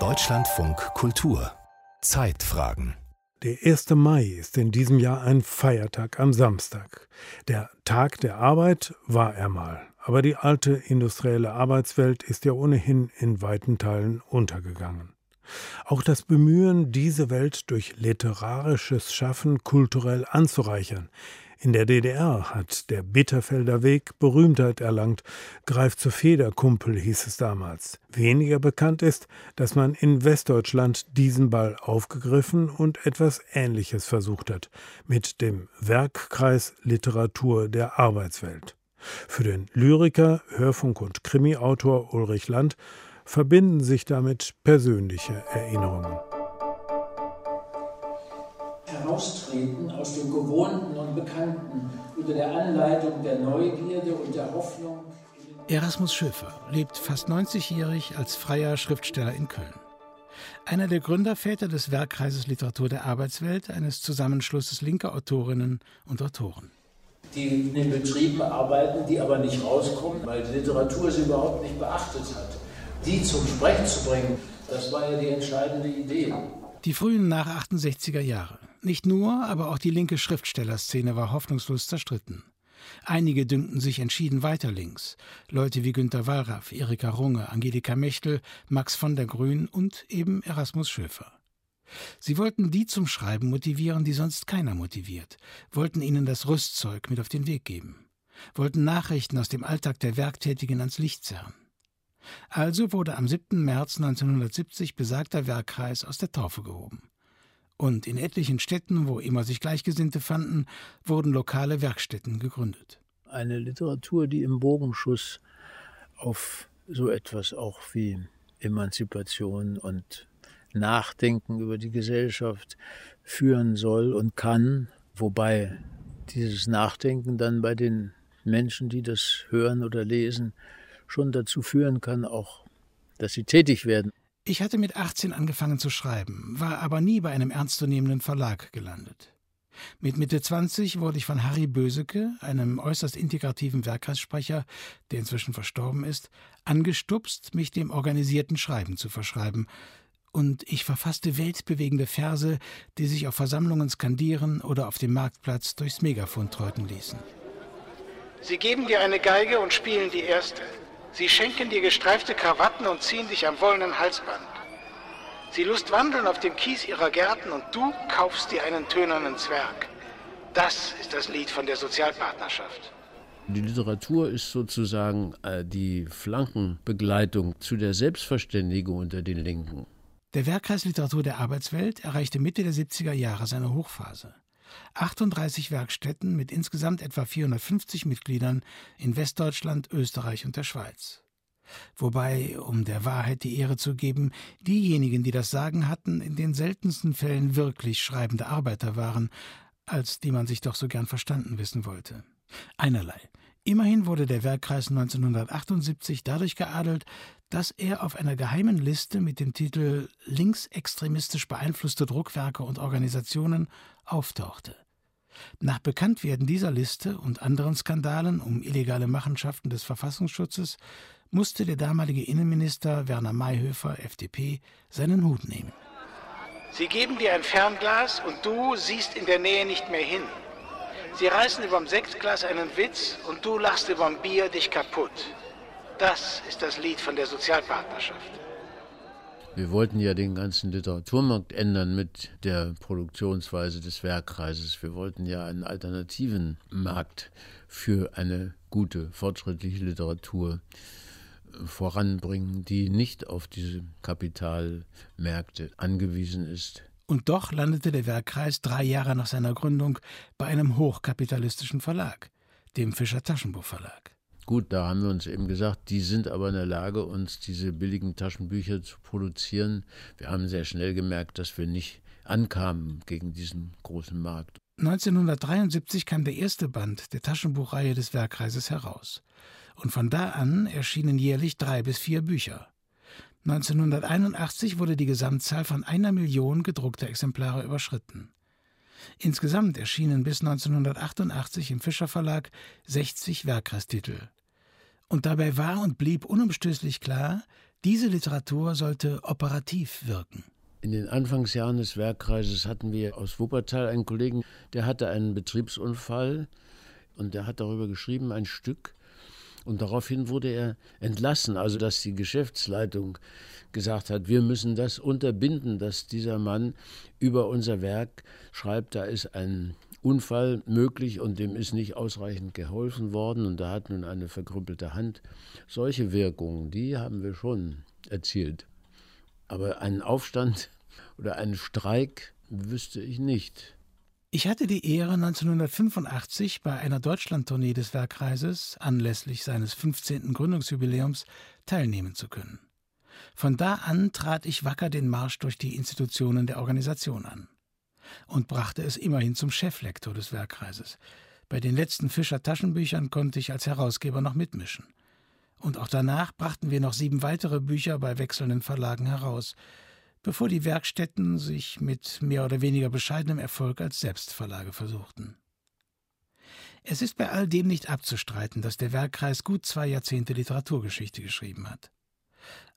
Deutschlandfunk Kultur Zeitfragen der 1. Mai ist in diesem Jahr ein Feiertag am Samstag. Der Tag der Arbeit war er mal, aber die alte industrielle Arbeitswelt ist ja ohnehin in weiten Teilen untergegangen. Auch das Bemühen, diese Welt durch literarisches Schaffen kulturell anzureichern, in der DDR hat der Bitterfelder Weg Berühmtheit erlangt. Greif zur Federkumpel hieß es damals. Weniger bekannt ist, dass man in Westdeutschland diesen Ball aufgegriffen und etwas Ähnliches versucht hat, mit dem Werkkreis Literatur der Arbeitswelt. Für den Lyriker, Hörfunk- und Krimiautor Ulrich Land verbinden sich damit persönliche Erinnerungen heraustreten aus dem Gewohnten und Bekannten unter der Anleitung der Neugierde und der Hoffnung. Erasmus Schöfer lebt fast 90-jährig als freier Schriftsteller in Köln. Einer der Gründerväter des Werkkreises Literatur der Arbeitswelt, eines Zusammenschlusses linker Autorinnen und Autoren. Die in den Betrieben arbeiten, die aber nicht rauskommen, weil die Literatur sie überhaupt nicht beachtet hat. Die zum Sprechen zu bringen, das war ja die entscheidende Idee. Die frühen nach 68er Jahre. Nicht nur, aber auch die linke Schriftstellerszene war hoffnungslos zerstritten. Einige dünkten sich entschieden weiter links. Leute wie Günter Wallraff, Erika Runge, Angelika Mechtel, Max von der Grün und eben Erasmus Schöfer. Sie wollten die zum Schreiben motivieren, die sonst keiner motiviert, wollten ihnen das Rüstzeug mit auf den Weg geben, wollten Nachrichten aus dem Alltag der Werktätigen ans Licht zerren. Also wurde am 7. März 1970 besagter Werkkreis aus der Taufe gehoben. Und in etlichen Städten, wo immer sich Gleichgesinnte fanden, wurden lokale Werkstätten gegründet. Eine Literatur, die im Bogenschuss auf so etwas auch wie Emanzipation und Nachdenken über die Gesellschaft führen soll und kann, wobei dieses Nachdenken dann bei den Menschen, die das hören oder lesen, schon dazu führen kann, auch, dass sie tätig werden. Ich hatte mit 18 angefangen zu schreiben, war aber nie bei einem ernstzunehmenden Verlag gelandet. Mit Mitte 20 wurde ich von Harry Böseke, einem äußerst integrativen Werkkreissprecher, der inzwischen verstorben ist, angestupst, mich dem organisierten Schreiben zu verschreiben. Und ich verfasste weltbewegende Verse, die sich auf Versammlungen skandieren oder auf dem Marktplatz durchs Megafon tröten ließen. Sie geben dir eine Geige und spielen die erste. Sie schenken dir gestreifte Krawatten und ziehen dich am wollenen Halsband. Sie lustwandeln auf dem Kies ihrer Gärten und du kaufst dir einen tönernen Zwerg. Das ist das Lied von der Sozialpartnerschaft. Die Literatur ist sozusagen äh, die Flankenbegleitung zu der Selbstverständigung unter den Linken. Der Werkkreis Literatur der Arbeitswelt erreichte Mitte der 70er Jahre seine Hochphase. 38 Werkstätten mit insgesamt etwa 450 Mitgliedern in Westdeutschland, Österreich und der Schweiz. Wobei, um der Wahrheit die Ehre zu geben, diejenigen, die das Sagen hatten, in den seltensten Fällen wirklich schreibende Arbeiter waren, als die man sich doch so gern verstanden wissen wollte. Einerlei. Immerhin wurde der Werkkreis 1978 dadurch geadelt, dass er auf einer geheimen Liste mit dem Titel Linksextremistisch beeinflusste Druckwerke und Organisationen auftauchte. Nach Bekanntwerden dieser Liste und anderen Skandalen um illegale Machenschaften des Verfassungsschutzes musste der damalige Innenminister Werner Mayhöfer, FDP, seinen Hut nehmen. Sie geben dir ein Fernglas und du siehst in der Nähe nicht mehr hin. Sie reißen überm Sektglas einen Witz und du lachst überm Bier dich kaputt. Das ist das Lied von der Sozialpartnerschaft. Wir wollten ja den ganzen Literaturmarkt ändern mit der Produktionsweise des Werkkreises. Wir wollten ja einen alternativen Markt für eine gute, fortschrittliche Literatur voranbringen, die nicht auf diese Kapitalmärkte angewiesen ist. Und doch landete der Werkkreis drei Jahre nach seiner Gründung bei einem hochkapitalistischen Verlag, dem Fischer Taschenbuch Verlag. Gut, da haben wir uns eben gesagt, die sind aber in der Lage, uns diese billigen Taschenbücher zu produzieren. Wir haben sehr schnell gemerkt, dass wir nicht ankamen gegen diesen großen Markt. 1973 kam der erste Band der Taschenbuchreihe des Werkkreises heraus. Und von da an erschienen jährlich drei bis vier Bücher. 1981 wurde die Gesamtzahl von einer Million gedruckter Exemplare überschritten. Insgesamt erschienen bis 1988 im Fischer Verlag 60 Werkkreistitel. Und dabei war und blieb unumstößlich klar, diese Literatur sollte operativ wirken. In den Anfangsjahren des Werkkreises hatten wir aus Wuppertal einen Kollegen, der hatte einen Betriebsunfall und der hat darüber geschrieben, ein Stück. Und daraufhin wurde er entlassen, also dass die Geschäftsleitung gesagt hat, wir müssen das unterbinden, dass dieser Mann über unser Werk schreibt, da ist ein Unfall möglich und dem ist nicht ausreichend geholfen worden und da hat nun eine verkrümpelte Hand. Solche Wirkungen, die haben wir schon erzielt. Aber einen Aufstand oder einen Streik wüsste ich nicht. Ich hatte die Ehre, 1985 bei einer Deutschlandtournee des Werkkreises anlässlich seines 15. Gründungsjubiläums teilnehmen zu können. Von da an trat ich wacker den Marsch durch die Institutionen der Organisation an und brachte es immerhin zum Cheflektor des Werkkreises. Bei den letzten Fischer Taschenbüchern konnte ich als Herausgeber noch mitmischen. Und auch danach brachten wir noch sieben weitere Bücher bei wechselnden Verlagen heraus, bevor die Werkstätten sich mit mehr oder weniger bescheidenem Erfolg als Selbstverlage versuchten. Es ist bei all dem nicht abzustreiten, dass der Werkkreis gut zwei Jahrzehnte Literaturgeschichte geschrieben hat.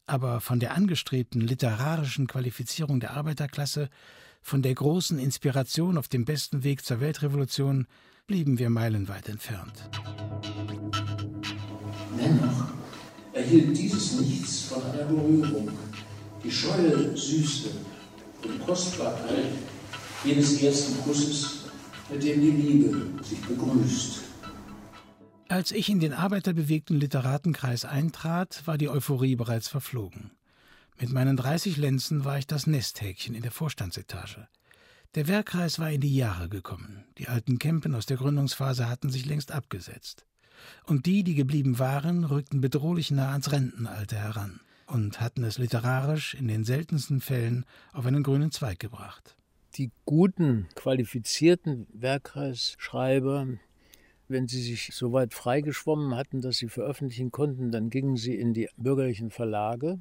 Aber von der angestrebten literarischen Qualifizierung der Arbeiterklasse, von der großen Inspiration auf dem besten Weg zur Weltrevolution, blieben wir meilenweit entfernt. Dennoch erhielt dieses Nichts von einer Berührung, die scheue Süße und Kostbarkeit jenes ersten Kusses, mit dem die Liebe sich begrüßt. Als ich in den arbeiterbewegten Literatenkreis eintrat, war die Euphorie bereits verflogen. Mit meinen 30 Lenzen war ich das Nesthäkchen in der Vorstandsetage. Der Werkkreis war in die Jahre gekommen. Die alten Campen aus der Gründungsphase hatten sich längst abgesetzt. Und die, die geblieben waren, rückten bedrohlich nah ans Rentenalter heran und hatten es literarisch in den seltensten Fällen auf einen grünen Zweig gebracht. Die guten, qualifizierten Werkkreisschreiber, wenn sie sich so weit freigeschwommen hatten, dass sie veröffentlichen konnten, dann gingen sie in die bürgerlichen Verlage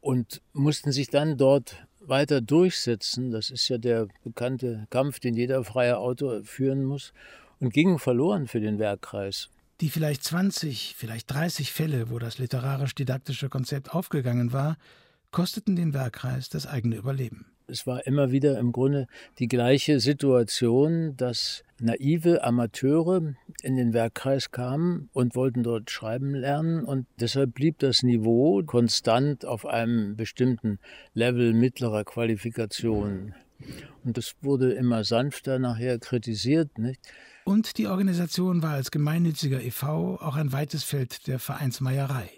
und mussten sich dann dort weiter durchsetzen. Das ist ja der bekannte Kampf, den jeder freie Autor führen muss und gingen verloren für den Werkkreis die vielleicht 20, vielleicht 30 Fälle, wo das literarisch-didaktische Konzept aufgegangen war, kosteten den Werkkreis das eigene Überleben. Es war immer wieder im Grunde die gleiche Situation, dass naive Amateure in den Werkkreis kamen und wollten dort schreiben lernen und deshalb blieb das Niveau konstant auf einem bestimmten Level mittlerer Qualifikation. Und das wurde immer sanfter nachher kritisiert. Nicht? Und die Organisation war als gemeinnütziger e.V. auch ein weites Feld der Vereinsmeierei.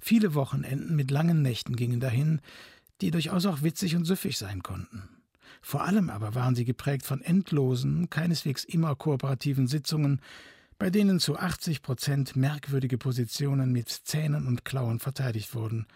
Viele Wochenenden mit langen Nächten gingen dahin, die durchaus auch witzig und süffig sein konnten. Vor allem aber waren sie geprägt von endlosen, keineswegs immer kooperativen Sitzungen, bei denen zu 80 Prozent merkwürdige Positionen mit Zähnen und Klauen verteidigt wurden.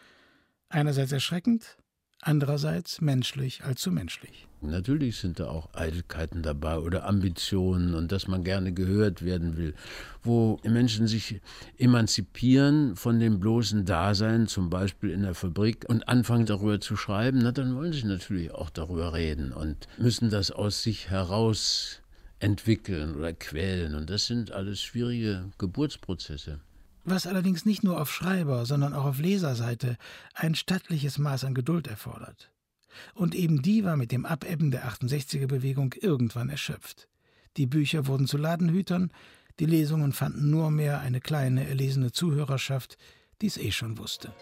Einerseits erschreckend, andererseits menschlich allzu menschlich. Natürlich sind da auch Eitelkeiten dabei oder Ambitionen und dass man gerne gehört werden will, wo Menschen sich emanzipieren von dem bloßen Dasein, zum Beispiel in der Fabrik, und anfangen darüber zu schreiben, na, dann wollen sie natürlich auch darüber reden und müssen das aus sich heraus entwickeln oder quälen. Und das sind alles schwierige Geburtsprozesse was allerdings nicht nur auf Schreiber, sondern auch auf Leserseite ein stattliches Maß an Geduld erfordert. Und eben die war mit dem Abebben der 68er Bewegung irgendwann erschöpft. Die Bücher wurden zu Ladenhütern, die Lesungen fanden nur mehr eine kleine erlesene Zuhörerschaft, die es eh schon wusste.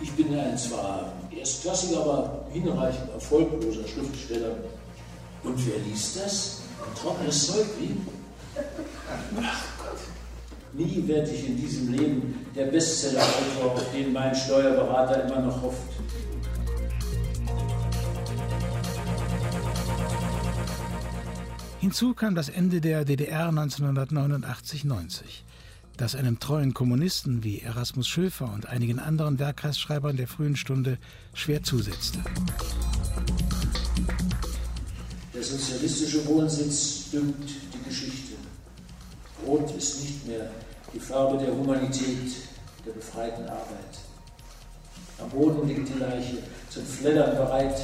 Ich bin ein zwar erstklassiger, aber hinreichend erfolgloser Schriftsteller. Und wer liest das? Trockenes Zeug wie? Ach Gott. Nie werde ich in diesem Leben der Bestseller-Autor, auf den mein Steuerberater immer noch hofft. Hinzu kam das Ende der DDR 1989-90, das einem treuen Kommunisten wie Erasmus Schöfer und einigen anderen Werkkreisschreibern der frühen Stunde schwer zusetzte. Der sozialistische Wohnsitz düngt die Geschichte. Rot ist nicht mehr die Farbe der Humanität, der befreiten Arbeit. Am Boden liegt die Leiche, zum Fleddern bereit.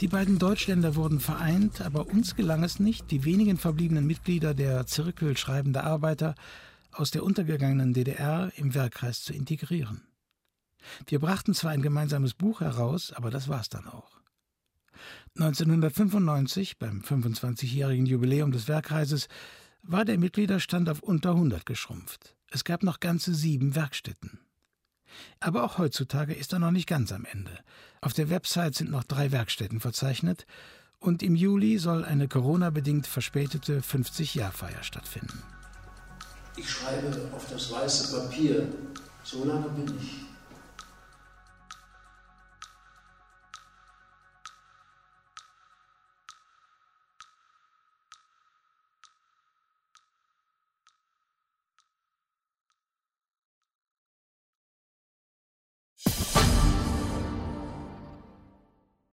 Die beiden Deutschländer wurden vereint, aber uns gelang es nicht, die wenigen verbliebenen Mitglieder der Zirkel schreibender Arbeiter aus der untergegangenen DDR im Werkkreis zu integrieren. Wir brachten zwar ein gemeinsames Buch heraus, aber das war's dann auch. 1995, beim 25-jährigen Jubiläum des Werkkreises, war der Mitgliederstand auf unter 100 geschrumpft. Es gab noch ganze sieben Werkstätten. Aber auch heutzutage ist er noch nicht ganz am Ende. Auf der Website sind noch drei Werkstätten verzeichnet und im Juli soll eine Corona-bedingt verspätete 50-Jahr-Feier stattfinden. Ich schreibe auf das weiße Papier, so lange bin ich.